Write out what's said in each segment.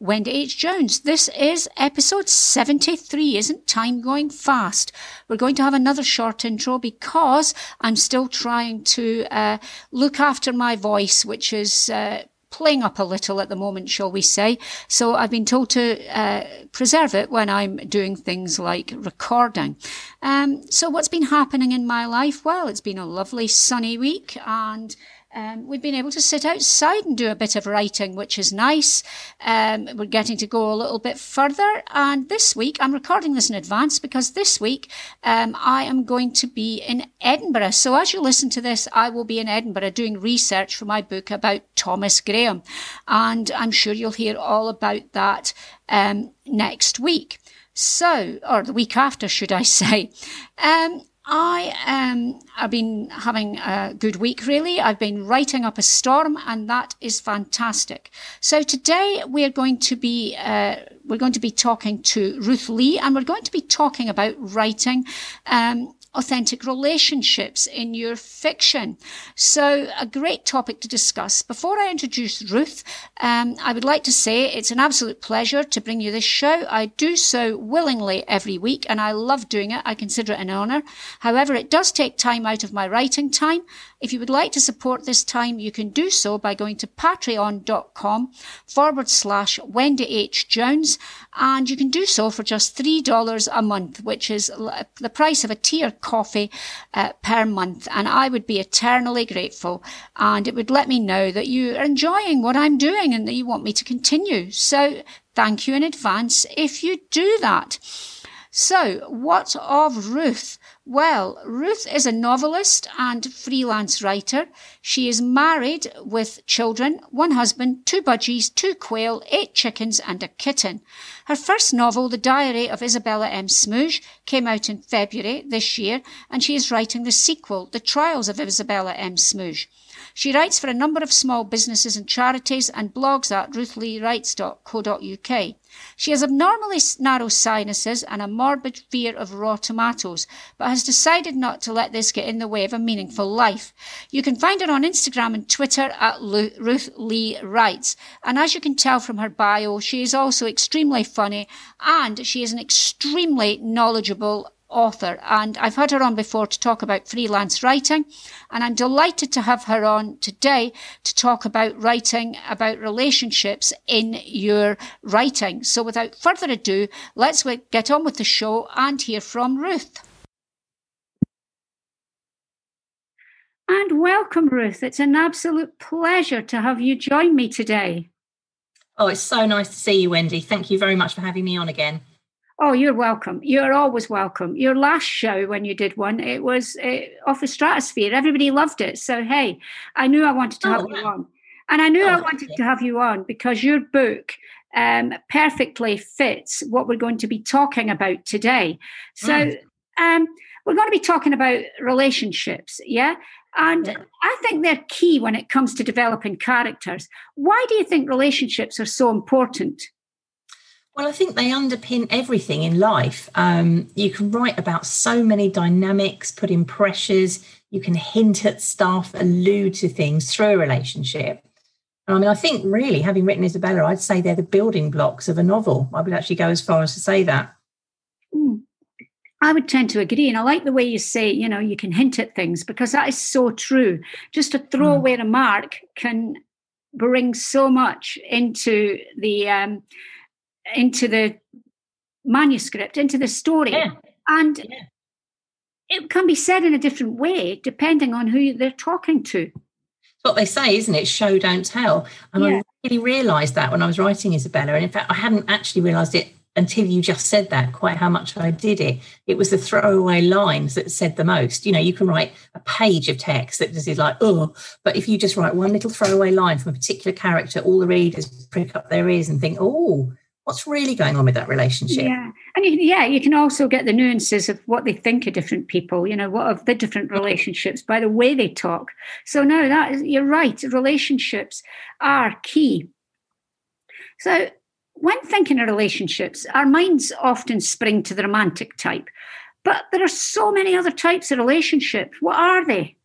Wendy H. Jones. This is episode 73. Isn't time going fast? We're going to have another short intro because I'm still trying to uh, look after my voice, which is uh, playing up a little at the moment, shall we say. So I've been told to uh, preserve it when I'm doing things like recording. Um, so what's been happening in my life? Well, it's been a lovely sunny week and um, we've been able to sit outside and do a bit of writing, which is nice. Um, we're getting to go a little bit further. And this week, I'm recording this in advance because this week um, I am going to be in Edinburgh. So as you listen to this, I will be in Edinburgh doing research for my book about Thomas Graham. And I'm sure you'll hear all about that um, next week. So, or the week after, should I say. Um, I um, have been having a good week, really. I've been writing up a storm, and that is fantastic. So today we are going to be uh, we're going to be talking to Ruth Leigh, and we're going to be talking about writing um, authentic relationships in your fiction. So, a great topic to discuss. Before I introduce Ruth, um, I would like to say it's an absolute pleasure to bring you this show. I do so willingly every week, and I love doing it. I consider it an honour. However, it does take time out of my writing time. If you would like to support this time, you can do so by going to patreon.com forward slash Wendy H. Jones, and you can do so for just $3 a month, which is the price of a tea or coffee uh, per month. And I would be eternally grateful, and it would let me know that you are enjoying what I'm doing and that you want me to continue. So thank you in advance if you do that. So, what of Ruth? Well, Ruth is a novelist and freelance writer. She is married with children, one husband, two budgies, two quail, eight chickens, and a kitten. Her first novel, The Diary of Isabella M. Smugge, came out in February this year, and she is writing the sequel, The Trials of Isabella M. Smugge. She writes for a number of small businesses and charities and blogs at ruthleighwrites.co.uk. She has abnormally narrow sinuses and a morbid fear of raw tomatoes, but has decided not to let this get in the way of a meaningful life. You can find her on Instagram and Twitter at Ruth Leigh Writes. And as you can tell from her bio, she is also extremely funny and she is an extremely knowledgeable author. And I've had her on before to talk about freelance writing. And I'm delighted to have her on today to talk about writing, about relationships in your writing. So without further ado, let's get on with the show and hear from Ruth. And welcome, Ruth. It's an absolute pleasure to have you join me today. Oh, it's so nice to see you, Wendy. Thank you very much for having me on again. Oh, you're welcome. You're always welcome. Your last show, when you did one, it was uh, off the stratosphere. Everybody loved it. So, hey, I knew I wanted to oh, have yeah. you on. And I knew oh, I wanted yeah. to have you on because your book um, perfectly fits what we're going to be talking about today. So, mm. um, we're going to be talking about relationships, yeah? And yeah. I think they're key when it comes to developing characters. Why do you think relationships are so important? Well, I think they underpin everything in life. Um, you can write about so many dynamics, put in pressures, you can hint at stuff, allude to things through a relationship. And I mean, I think really, having written Isabella, I'd say they're the building blocks of a novel. I would actually go as far as to say that. Mm. I would tend to agree. And I like the way you say, you know, you can hint at things because that is so true. Just a throwaway mm. away a mark can bring so much into the um, into the manuscript, into the story. Yeah. And yeah. it can be said in a different way depending on who they're talking to. what they say, isn't it? Show, don't tell. And yeah. I really realised that when I was writing Isabella. And in fact, I hadn't actually realised it until you just said that, quite how much I did it. It was the throwaway lines that said the most. You know, you can write a page of text that just is like, oh, but if you just write one little throwaway line from a particular character, all the readers prick up their ears and think, oh, what's really going on with that relationship. Yeah. And you, yeah, you can also get the nuances of what they think of different people, you know, what of the different relationships by the way they talk. So no, that is, you're right. Relationships are key. So when thinking of relationships, our minds often spring to the romantic type, but there are so many other types of relationship. What are they?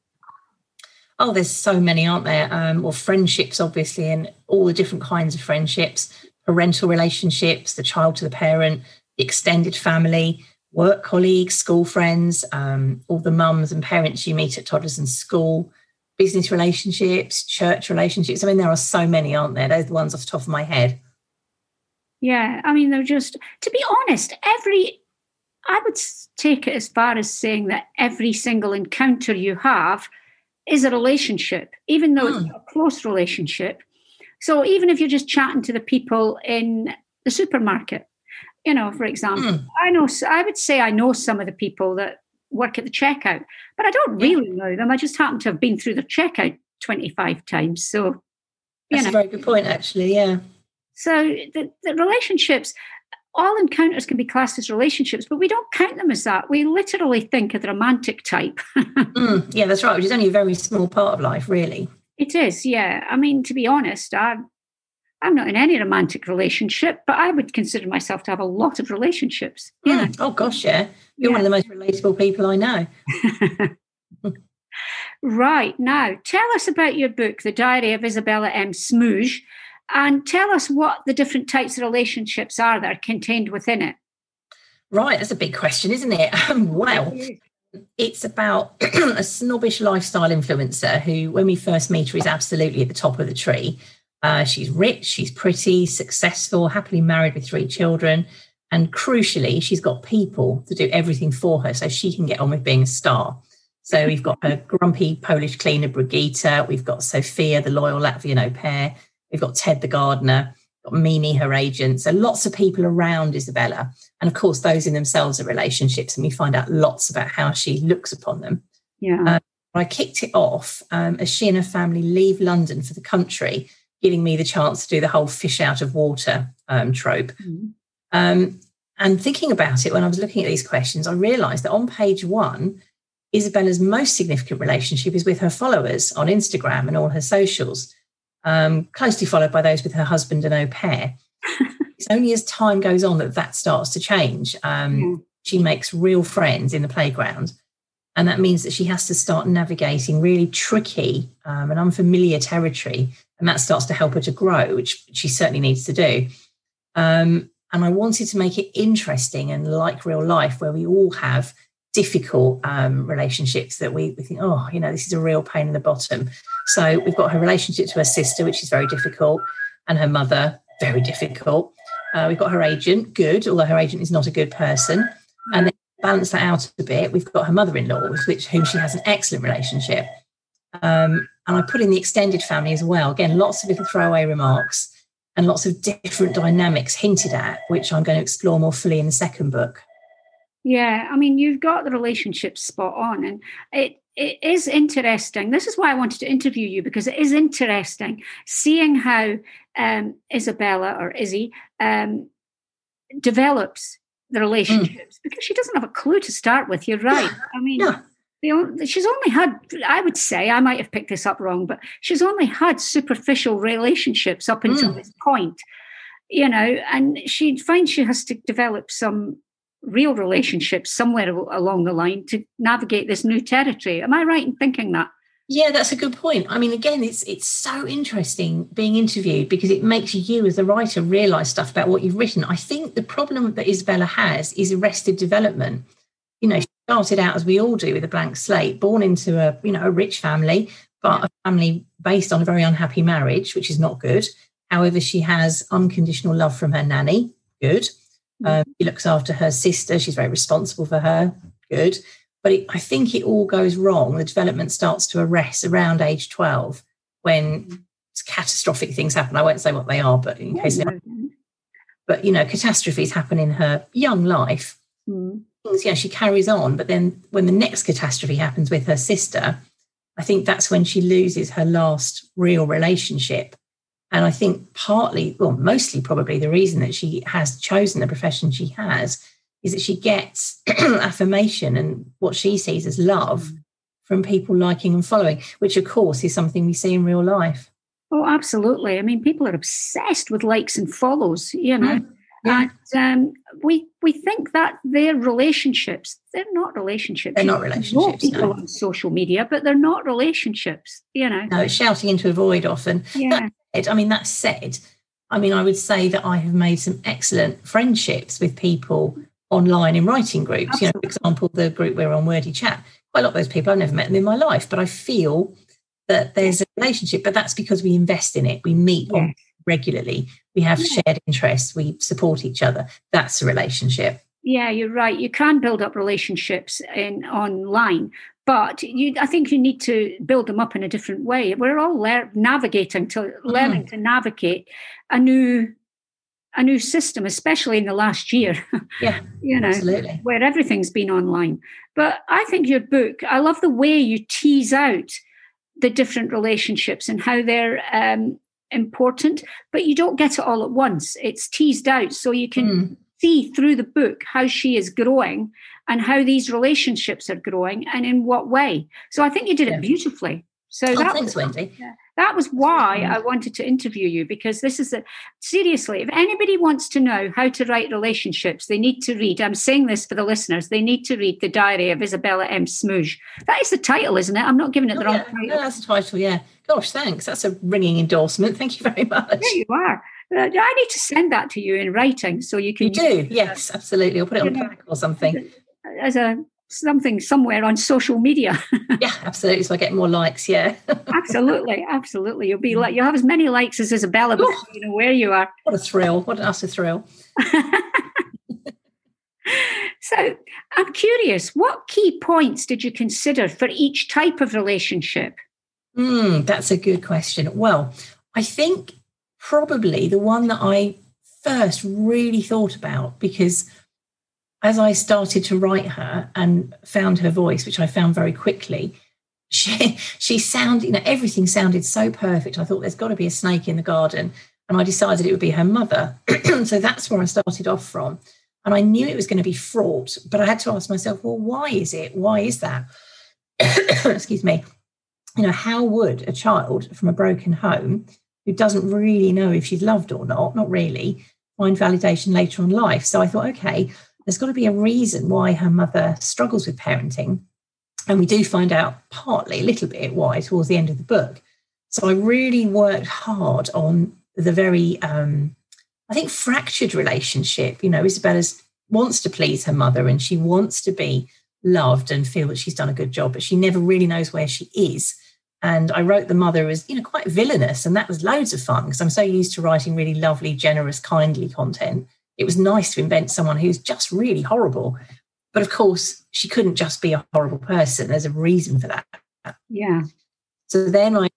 Oh, there's so many, aren't there? Um, or friendships, obviously, and all the different kinds of friendships parental relationships, the child to the parent, the extended family, work colleagues, school friends, um, all the mums and parents you meet at toddlers and school, business relationships, church relationships. I mean, there are so many, aren't there? Those are the ones off the top of my head. Yeah, I mean, they're just, to be honest, every, I would take it as far as saying that every single encounter you have is a relationship, even though mm. it's hmm. a close relationship. So even if you're just chatting to the people in the supermarket, you know, for example, mm. I know I would say I know some of the people that work at the checkout, but I don't really know them. I just happen to have been through the checkout 25 times. So that's know. a very good point, actually. Yeah. So the, the relationships, all encounters can be classed as relationships, but we don't count them as that. We literally think of the romantic type. mm, yeah, that's right, which is only a very small part of life, really. It is, yeah. I mean, to be honest, I'm I'm not in any romantic relationship, but I would consider myself to have a lot of relationships. Yeah. Mm. Oh gosh, yeah. You're yeah. one of the most relatable people I know. right. Now, tell us about your book, The Diary of Isabella M. Smugge, and tell us what the different types of relationships are that are contained within it. Right, that's a big question, isn't it? Um, well, it's about a snobbish lifestyle influencer who, when we first meet her, is absolutely at the top of the tree. Uh, she's rich, she's pretty, successful, happily married with three children. And crucially, she's got people to do everything for her so she can get on with being a star. So we've got her grumpy Polish cleaner, Brigitte. We've got Sophia, the loyal Latvian au pair. We've got Ted, the gardener got Mimi, her agent. So lots of people around Isabella. And of course, those in themselves are relationships. And we find out lots about how she looks upon them. Yeah. Um, I kicked it off um, as she and her family leave London for the country, giving me the chance to do the whole fish out of water um, trope. Mm-hmm. Um, and thinking about it, when I was looking at these questions, I realized that on page one, Isabella's most significant relationship is with her followers on Instagram and all her socials um, closely followed by those with her husband and au pair. it's only as time goes on that that starts to change. Um, mm. She makes real friends in the playground. And that means that she has to start navigating really tricky um, and unfamiliar territory. And that starts to help her to grow, which she certainly needs to do. Um, and I wanted to make it interesting and like real life, where we all have difficult um, relationships that we, we think, oh, you know, this is a real pain in the bottom. So we've got her relationship to her sister, which is very difficult, and her mother, very difficult. Uh, we've got her agent, good, although her agent is not a good person. And then balance that out a bit, we've got her mother-in-law, with which whom she has an excellent relationship. Um, and I put in the extended family as well. Again, lots of little throwaway remarks and lots of different dynamics hinted at, which I'm going to explore more fully in the second book. Yeah, I mean, you've got the relationship spot on, and it it is interesting. This is why I wanted to interview you because it is interesting seeing how um, Isabella or Izzy um, develops the relationships mm. because she doesn't have a clue to start with. You're right. I mean, the, she's only had, I would say, I might have picked this up wrong, but she's only had superficial relationships up until mm. this point, you know, and she finds she has to develop some real relationships somewhere along the line to navigate this new territory. Am I right in thinking that? Yeah, that's a good point. I mean, again, it's it's so interesting being interviewed because it makes you as a writer realize stuff about what you've written. I think the problem that Isabella has is arrested development. You know, she started out as we all do with a blank slate, born into a you know a rich family, but a family based on a very unhappy marriage, which is not good. However, she has unconditional love from her nanny, good. Um, she looks after her sister. She's very responsible for her. Good. But it, I think it all goes wrong. The development starts to arrest around age 12 when catastrophic things happen. I won't say what they are, but in case they but you know, catastrophes happen in her young life. Mm. Things, yeah, she carries on. But then when the next catastrophe happens with her sister, I think that's when she loses her last real relationship. And I think partly, well, mostly probably the reason that she has chosen the profession she has is that she gets affirmation and what she sees as love mm. from people liking and following, which of course is something we see in real life. Oh, absolutely. I mean, people are obsessed with likes and follows, you know. Mm. Yeah. And um, we we think that they're relationships. They're not relationships. They're not relationships. people no. on social media, but they're not relationships. You know. No, it's shouting into a void often. Yeah. That, I mean, that said, I mean, I would say that I have made some excellent friendships with people online in writing groups. Absolutely. You know, for example, the group we're on, Wordy Chat. Quite a lot of those people I've never met them in my life, but I feel that there's a relationship. But that's because we invest in it. We meet on regularly. We have yeah. shared interests. We support each other. That's a relationship. Yeah, you're right. You can build up relationships in online, but you, I think you need to build them up in a different way. We're all lear- navigating to learning mm. to navigate a new a new system, especially in the last year. Yeah, you know, absolutely. where everything's been online. But I think your book, I love the way you tease out the different relationships and how they're um, important, but you don't get it all at once. It's teased out so you can mm. see through the book how she is growing and how these relationships are growing and in what way. So I think you did yeah. it beautifully. So oh, that thanks, was, Wendy. Yeah, that was why I wanted to interview you because this is a seriously, if anybody wants to know how to write relationships, they need to read. I'm saying this for the listeners, they need to read The Diary of Isabella M. Smugge. That is the title, isn't it? I'm not giving it the oh, wrong yeah. title. No, that's the title, yeah. Gosh, thanks. That's a ringing endorsement. Thank you very much. There you are. Uh, I need to send that to you in writing so you can. You do, yes, absolutely. I'll put it on plaque or something. As a something somewhere on social media. yeah, absolutely. So I get more likes. Yeah, absolutely, absolutely. You'll be like you'll have as many likes as Isabella before you know where you are. What a thrill! What an utter thrill. so I'm curious, what key points did you consider for each type of relationship? Mm, that's a good question. Well, I think probably the one that I first really thought about because as I started to write her and found her voice, which I found very quickly, she she sounded, you know, everything sounded so perfect. I thought there's got to be a snake in the garden. And I decided it would be her mother. so that's where I started off from. And I knew it was going to be fraught, but I had to ask myself, well, why is it? Why is that? Excuse me. You know, how would a child from a broken home who doesn't really know if she's loved or not, not really, find validation later on life? So I thought, okay, there's got to be a reason why her mother struggles with parenting. And we do find out partly, a little bit, why towards the end of the book. So I really worked hard on the very, um, I think, fractured relationship. You know, Isabella's wants to please her mother and she wants to be loved and feel that she's done a good job, but she never really knows where she is. And I wrote the mother as, you know, quite villainous. And that was loads of fun because I'm so used to writing really lovely, generous, kindly content it was nice to invent someone who's just really horrible. But of course, she couldn't just be a horrible person. There's a reason for that. Yeah. So then I, on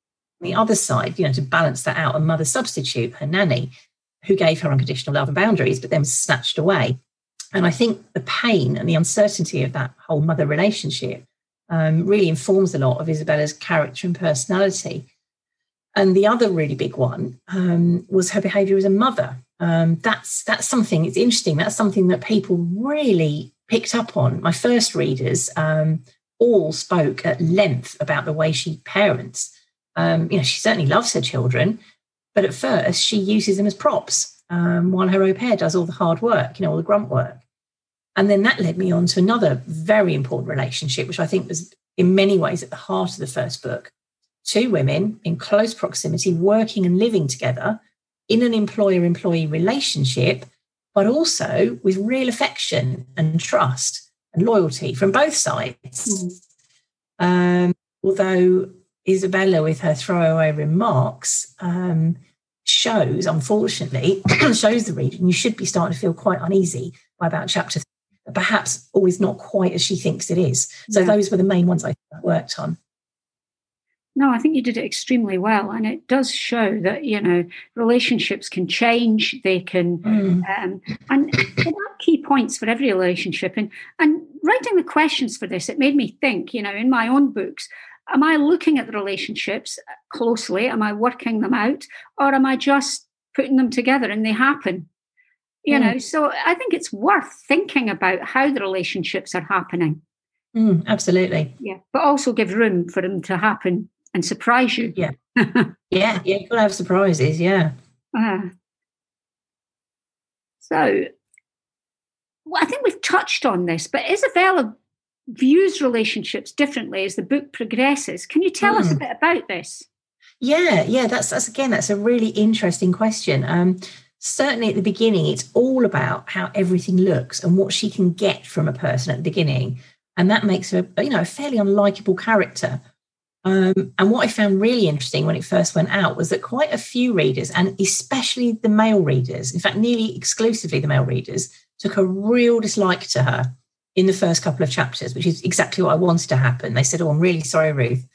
the other side, you know, to balance that out, a mother substitute, her nanny, who gave her unconditional love and boundaries, but then was snatched away. And I think the pain and the uncertainty of that whole mother relationship um, really informs a lot of Isabella's character and personality. And the other really big one um, was her behavior as a mother um, that's that's something. It's interesting. That's something that people really picked up on. My first readers um, all spoke at length about the way she parents. Um, you know, she certainly loves her children, but at first she uses them as props um, while her au pair does all the hard work. You know, all the grunt work. And then that led me on to another very important relationship, which I think was in many ways at the heart of the first book. Two women in close proximity, working and living together in an employer employee relationship, but also with real affection and trust and loyalty from both sides. Mm. Um, although Isabella, with her throwaway remarks, um, shows, unfortunately, shows the reader, and you should be starting to feel quite uneasy by about chapter three, perhaps always not quite as she thinks it is. So yeah. those were the main ones I worked on. No, I think you did it extremely well. And it does show that, you know, relationships can change, they can, mm. um, and there are key points for every relationship. And, and writing the questions for this, it made me think, you know, in my own books, am I looking at the relationships closely? Am I working them out? Or am I just putting them together and they happen? You mm. know, so I think it's worth thinking about how the relationships are happening. Mm, absolutely. Yeah. But also give room for them to happen and surprise you. Yeah. yeah. Yeah. You've got to have surprises. Yeah. Uh, so well, I think we've touched on this, but Isabella views relationships differently as the book progresses. Can you tell mm. us a hmm. bit about this? Yeah, yeah, that's that's again, that's a really interesting question. Um, certainly at the beginning, it's all about how everything looks and what she can get from a person at the beginning, and that makes her, you know, a fairly unlikable character. Um, and what I found really interesting when it first went out was that quite a few readers, and especially the male readers, in fact, nearly exclusively the male readers, took a real dislike to her in the first couple of chapters, which is exactly what I wanted to happen. They said, Oh, I'm really sorry, Ruth.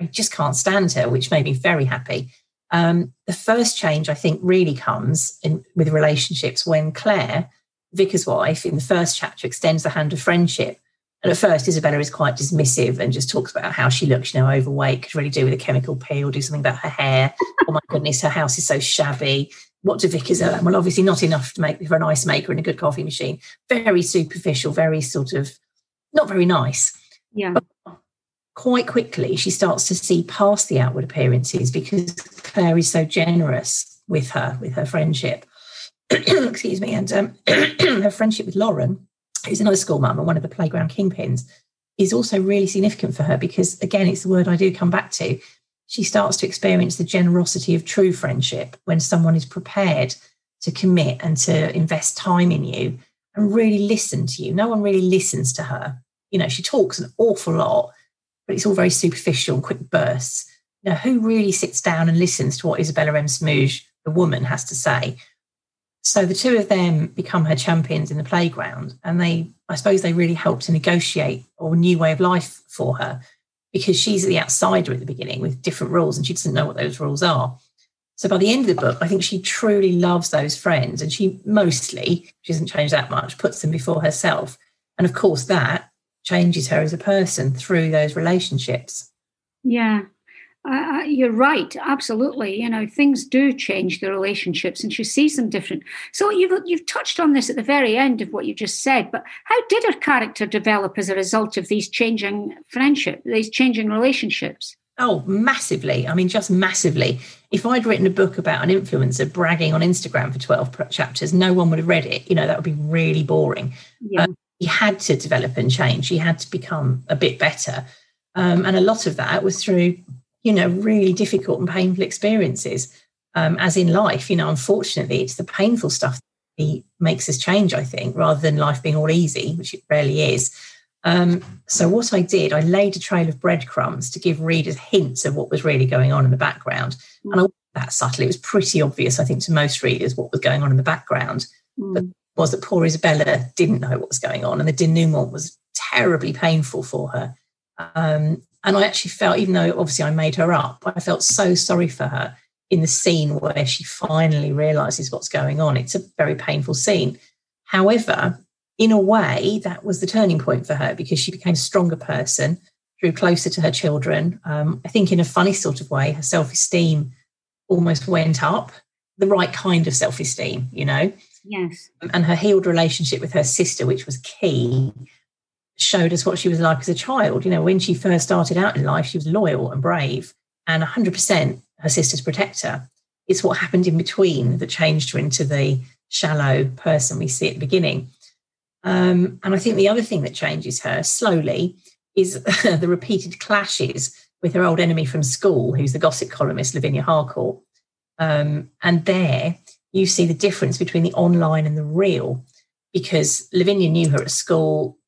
I just can't stand her, which made me very happy. Um, the first change, I think, really comes in, with relationships when Claire, Vicar's wife, in the first chapter, extends the hand of friendship. And at first, Isabella is quite dismissive and just talks about how she looks, you know, overweight, could really do with a chemical peel, do something about her hair. oh my goodness, her house is so shabby what do vicars earn? Well, obviously not enough to make for an ice maker and a good coffee machine. Very superficial, very sort of not very nice. Yeah. But quite quickly, she starts to see past the outward appearances because Claire is so generous with her, with her friendship. Excuse me. And um, her friendship with Lauren, who's another school mum and one of the playground kingpins, is also really significant for her because, again, it's the word I do come back to she starts to experience the generosity of true friendship when someone is prepared to commit and to invest time in you and really listen to you. No one really listens to her. You know, she talks an awful lot, but it's all very superficial and quick bursts. Know, who really sits down and listens to what Isabella M. Smugge, the woman, has to say? So the two of them become her champions in the playground, and they, I suppose, they really help to negotiate a new way of life for her because she's the outsider at the beginning with different rules and she doesn't know what those rules are. So by the end of the book, I think she truly loves those friends and she mostly, she doesn't change that much, puts them before herself. And of course, that changes her as a person through those relationships. Yeah uh, you're right, absolutely. You know, things do change the relationships, and she sees them different. So you've you've touched on this at the very end of what you just said. But how did her character develop as a result of these changing friendship, these changing relationships? Oh, massively. I mean, just massively. If I'd written a book about an influencer bragging on Instagram for 12 chapters, no one would have read it. You know, that would be really boring. Yeah. Um, he had to develop and change. He had to become a bit better. Um, and a lot of that was through you know, really difficult and painful experiences. Um, as in life, you know, unfortunately, it's the painful stuff that makes us change, I think, rather than life being all easy, which it rarely is. Um, so, what I did, I laid a trail of breadcrumbs to give readers hints of what was really going on in the background. Mm. And I wasn't that subtle. It was pretty obvious, I think, to most readers what was going on in the background. Mm. But was that poor Isabella didn't know what was going on, and the denouement was terribly painful for her. Um, and I actually felt, even though obviously I made her up, I felt so sorry for her in the scene where she finally realizes what's going on. It's a very painful scene. However, in a way, that was the turning point for her because she became a stronger person, drew closer to her children. Um, I think, in a funny sort of way, her self esteem almost went up, the right kind of self esteem, you know? Yes. And her healed relationship with her sister, which was key, showed us what she was like as a child. You know, when she first started out in life, she was loyal and brave and 100% her sister's protector. It's what happened in between that changed her into the shallow person we see at the beginning. Um, and I think the other thing that changes her slowly is the repeated clashes with her old enemy from school, who's the gossip columnist Lavinia Harcourt. Um, and there you see the difference between the online and the real, because Lavinia knew her at school,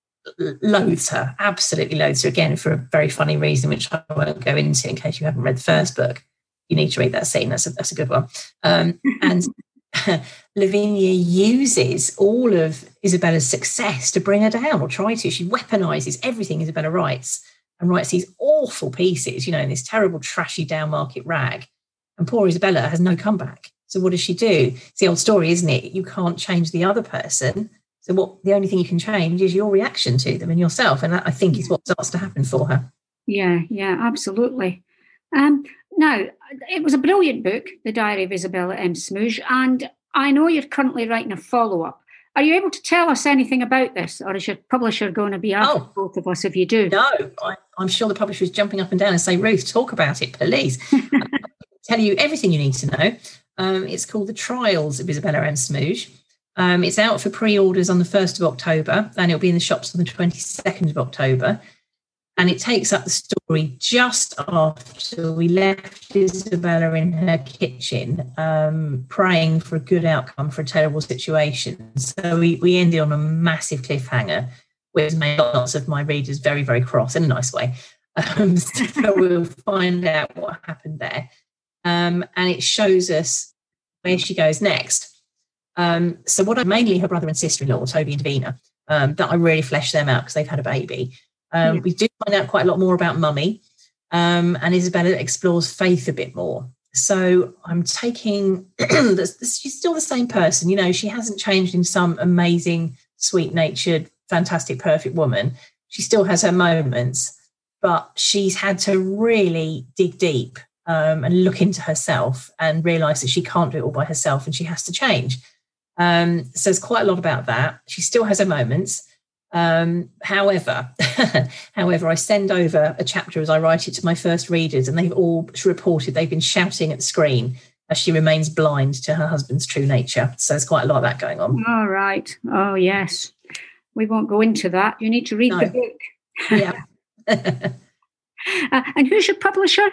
loathes her, absolutely loathes her again for a very funny reason, which I won't go into in case you haven't read the first book. You need to read that scene. That's a, that's a good one. Um, and Lavinia uses all of Isabella's success to bring her down or try to. She weaponizes everything Isabella writes and writes these awful pieces, you know, in this terrible, trashy down market rag. And poor Isabella has no comeback. So what does she do? It's the old story, isn't it? You can't change the other person. So what the only thing you can change is your reaction to them and yourself. And that I think is what starts to happen for her. Yeah, yeah, absolutely. Um, now, it was a brilliant book, The Diary of Isabella M. Smugge, and I know you're currently writing a follow up. Are you able to tell us anything about this, or is your publisher going to be after oh, both of us if you do? No, I, am sure the publisher is jumping up and down and say, Ruth, talk about it, please. tell you everything you need to know. Um, it's called The Trials of Isabella M. Smugge. Um, it's out for pre orders on the 1st of October, and it'll be in the shops on the 22nd of October and it takes up the story just after we left Isabella in her kitchen, um, praying for a good outcome for a terrible situation. So we, we ended on a massive cliffhanger, which made lots of my readers very, very cross in a nice way. Um, so we'll find out what happened there. Um, and it shows us where she goes next. Um, so what I mainly her brother and sister-in-law, Toby and Davina, um, that I really flesh them out because they've had a baby. Um, yeah. We do find out quite a lot more about mummy, um, and Isabella explores faith a bit more. So I'm taking, she's still the same person, you know, she hasn't changed in some amazing, sweet natured, fantastic, perfect woman. She still has her moments, but she's had to really dig deep um, and look into herself and realize that she can't do it all by herself and she has to change. Um, there's quite a lot about that. She still has her moments. Um, however, however, I send over a chapter as I write it to my first readers, and they've all reported they've been shouting at the screen as she remains blind to her husband's true nature. So there's quite a lot of that going on. All right. Oh yes. We won't go into that. You need to read no. the book. yeah. uh, and who's your publisher?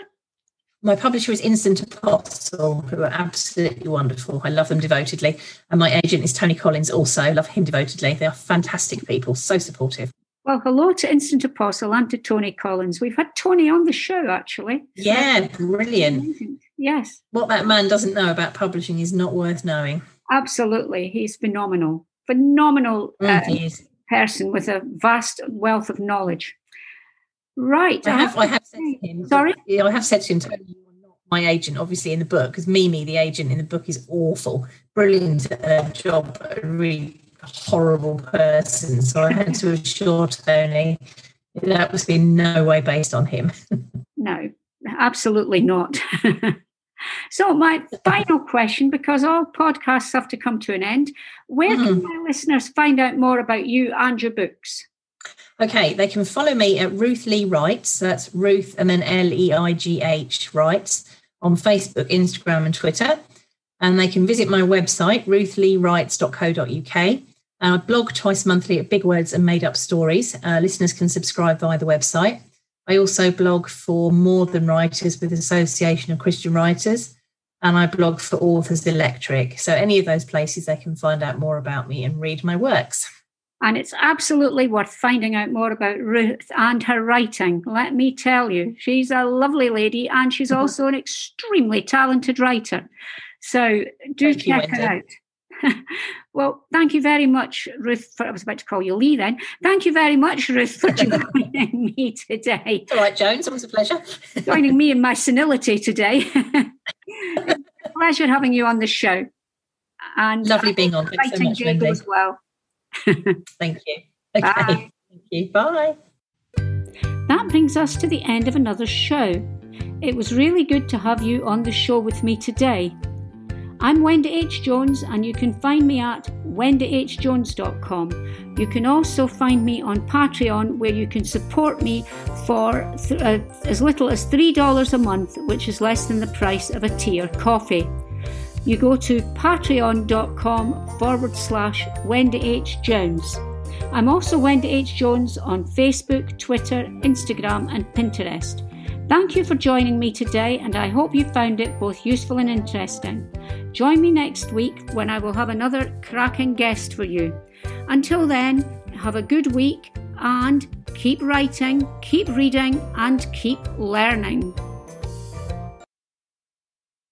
My publisher is Instant Apostle, who are absolutely wonderful. I love them devotedly. And my agent is Tony Collins, also. love him devotedly. They are fantastic people, so supportive. Well, hello to Instant Apostle and to Tony Collins. We've had Tony on the show, actually. Yeah, brilliant. Yes. What that man doesn't know about publishing is not worth knowing. Absolutely. He's phenomenal. Phenomenal mm, uh, person with a vast wealth of knowledge. Right. I have, I have said to him. Sorry? I have said to him, Tony, you are not my agent, obviously, in the book, because Mimi, the agent in the book, is awful. Brilliant uh, job, a really horrible person. So I had to assure Tony that was in no way based on him. no, absolutely not. so, my final question, because all podcasts have to come to an end, where mm-hmm. can my listeners find out more about you and your books? Okay, they can follow me at Ruth Lee Leigh So That's Ruth and then L E I G H Writes on Facebook, Instagram, and Twitter. And they can visit my website, ruthleighwrites.co.uk. And I blog twice monthly at Big Words and Made Up Stories. Uh, listeners can subscribe via the website. I also blog for More Than Writers with Association of Christian Writers. And I blog for Authors Electric. So, any of those places, they can find out more about me and read my works. And it's absolutely worth finding out more about Ruth and her writing. Let me tell you, she's a lovely lady and she's mm-hmm. also an extremely talented writer. So do thank check you, her out. well, thank you very much, Ruth. For, I was about to call you Leigh then. Thank you very much, Ruth, for joining me today. All right, Jones, always a pleasure. joining me in my senility today. pleasure having you on the show. And lovely being on. Thanks so much, Wendy. as well. Thank you. Okay. Bye. Thank you. Bye. That brings us to the end of another show. It was really good to have you on the show with me today. I'm Wendy H. Jones, and you can find me at wendyhjones.com. You can also find me on Patreon, where you can support me for th- uh, as little as $3 a month, which is less than the price of a tea or coffee you go to patreon.com forward slash Wendy H. Jones. I'm also Wendy H. Jones on Facebook, Twitter, Instagram, and Pinterest. Thank you for joining me today, and I hope you found it both useful and interesting. Join me next week when I will have another cracking guest for you. Until then, have a good week and keep writing, keep reading, and keep learning.